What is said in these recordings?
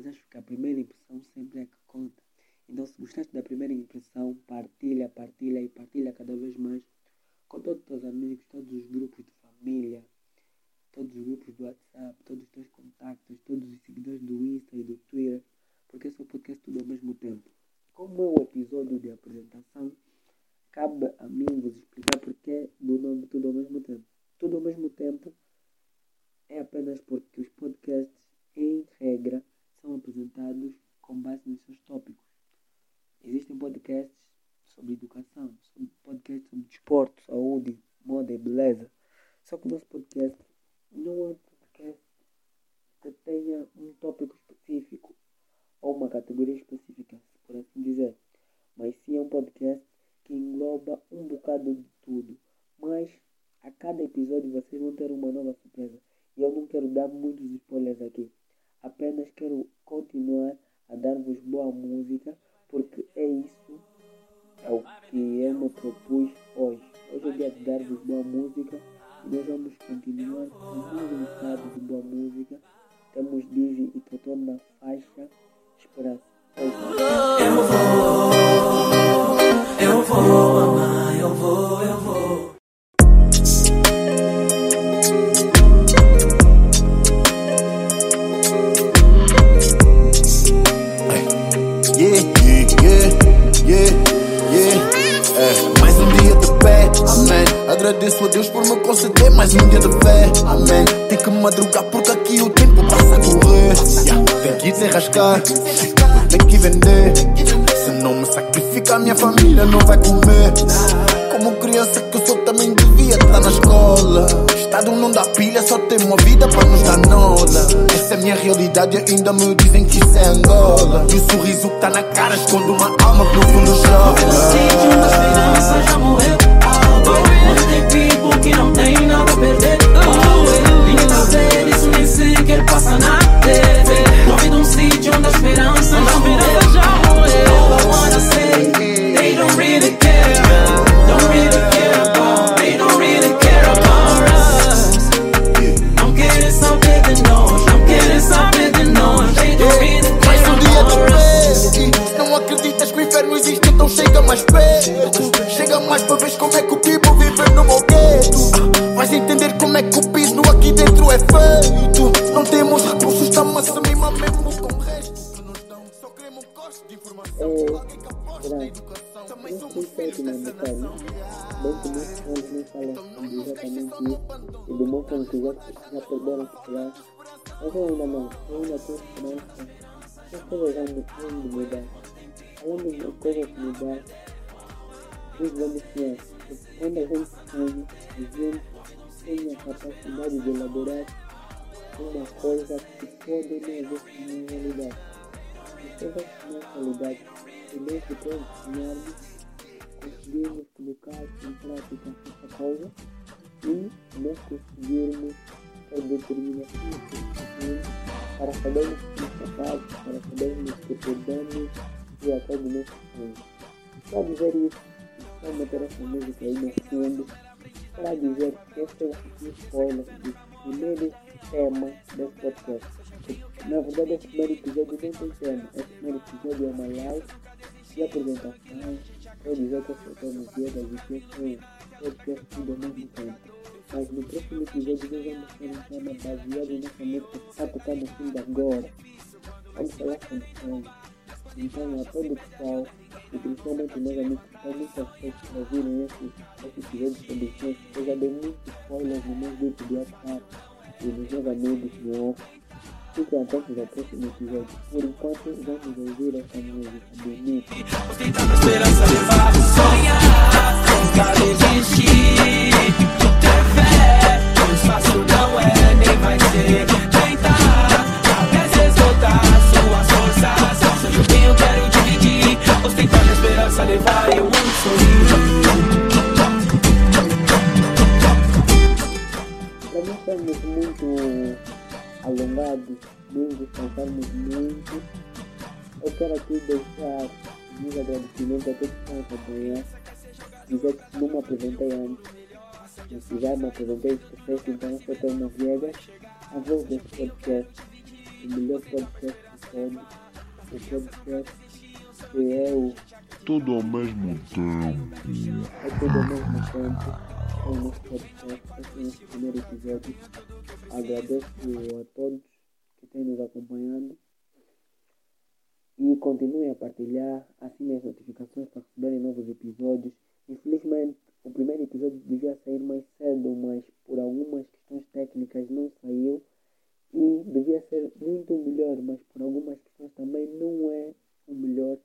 mas acho que a primeira impressão sempre é que conta. Então, se gostaste da primeira impressão, partilha, partilha e partilha cada vez mais com todos os teus amigos, todos os grupos de família, todos os grupos do WhatsApp, todos os teus contactos, todos os seguidores do Insta e do Twitter, porque esse é o podcast tudo ao mesmo tempo. Como é o episódio de apresentação, cabe a mim vos explicar porque do nome tudo ao mesmo tempo. Tudo ao mesmo tempo é apenas porque os podcasts, em regra, são apresentados com base nos seus tópicos. Existem podcasts sobre educação, podcasts sobre desporto, saúde, moda e beleza. Só que o nosso podcast não é um podcast que tenha um tópico específico ou uma categoria específica, por assim dizer. Mas sim é um podcast que engloba um bocado de tudo. Mas a cada episódio vocês vão ter uma nova surpresa. E eu não quero dar muitos spoilers aqui. Apenas quero continuar a dar-vos boa música porque é isso é o que eu me propus hoje. Hoje dia de dar-vos boa música e nós vamos continuar com mais um bocado de boa música. Temos Dizzy e Totó na faixa Esperança. Eu Agradeço a Deus por me conceder mais um dia de fé, amém. Tem que madrugar porque aqui o tempo passa a correr. Tem que desenrascar, tem que vender. Se não me sacrificar, minha família não vai comer. Como criança que eu sou, também devia estar na escola. Estado não dá pilha, só tem uma vida para nos dar nola. Essa é minha realidade, ainda me dizem que isso é Angola. E o sorriso que tá na cara esconde uma alma que no fundo Pelo sítio da esperança já morreu. Aqui dentro é feito. Não temos recursos, estamos a se mimar mesmo com o resto. Que nos dão, só queremos gosto de informação. Alguém na educação. Também somos se é filhos dessa nação. Bem que muitos anos não falam exatamente isso e demonstram que já, já perderam a esperança. Mas eu ainda não, eu ainda tenho esperança. As coisas vão de mudar. Além de coisas mudar, vamos. Quando a gente sonha, a gente tem a capacidade de elaborar uma coisa que pode não haver como realidade. Coisas que não realidade, e nem que todos sonharmos, conseguirmos colocar em prática essa coisa e nós conseguirmos ter determinação para sabermos que capazes, para sabermos que podemos ir atrás do nosso sonho. Para dizer isso, vou meter essa música aí no fundo para dizer que esse é o spoiler do primeiro tema desse podcast. Na verdade, esse primeiro episódio não tem tema. Esse primeiro episódio é uma live de apresentação. Vou dizer que eu sou Tony Viegas e que esse é o podcast tudo ao mesmo tempo. Mas no próximo episódio nós vamos ter um tema baseado nessa música que está tocando no fim agora. Vamos falar sobre sonhos. Então, a todo o pessoal, e principalmente meus amigos que estão muito satisfeitos por ouvirem esse, esse sobre sonhos, eu já dei muitos spoilers no meu grupo de WhatsApp e nos meus amigos no off. Fiquem atentos ao próximo episódio. Por enquanto, vamos ouvir essa música bonita. Tentando esperança levar descansarmos muito, eu quero aqui deixar meus agradecimentos a todos que estão a acompanhar. Dizer que não me apresentei antes, mas já me apresentei de sucesso, então eu sou Telmo Viegas, a voz desse podcast. o melhor podcast de todos, o podcast que é o Tudo ao mesmo tempo. É tudo ao mesmo tempo. É o nosso podcast, esse é o nosso primeiro episódio. Agradeço a todos têm nos acompanhado e continuem a partilhar, assinem as notificações para receberem novos episódios. Infelizmente, o primeiro episódio devia sair mais cedo, mas por algumas questões técnicas não saiu e devia ser muito melhor, mas por algumas questões também não é o melhor.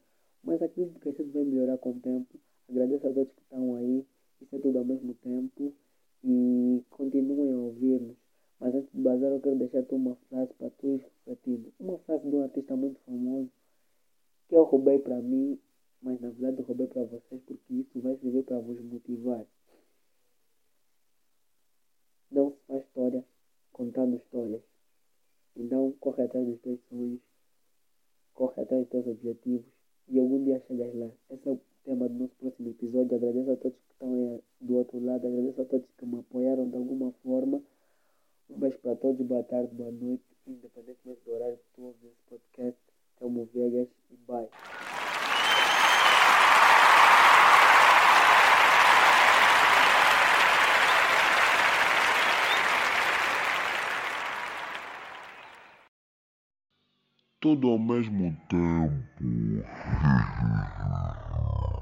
Mas acredito que a gente vai melhorar com o tempo. Agradeço a todos que estão aí, isso é tudo ao mesmo tempo e continuem a ouvir-nos. Mas antes de bazar, eu quero deixar tu uma frase para tu ir refletindo. Uma frase de um artista muito famoso que eu roubei para mim, mas na verdade roubei para vocês porque isso vai servir para vos motivar. Não se faz história contando histórias. Então corre atrás dos teus sonhos, corre atrás dos teus objetivos e algum dia chegas lá. Esse é o tema do nosso próximo episódio. Agradeço a todos que estão aí do outro lado, agradeço a todos que me apoiaram de alguma forma. Um beijo para todos, boa tarde, boa noite, independentemente do horário que tu ouves esse podcast. Telmo Vegas e bye. Tudo ao mesmo tempo.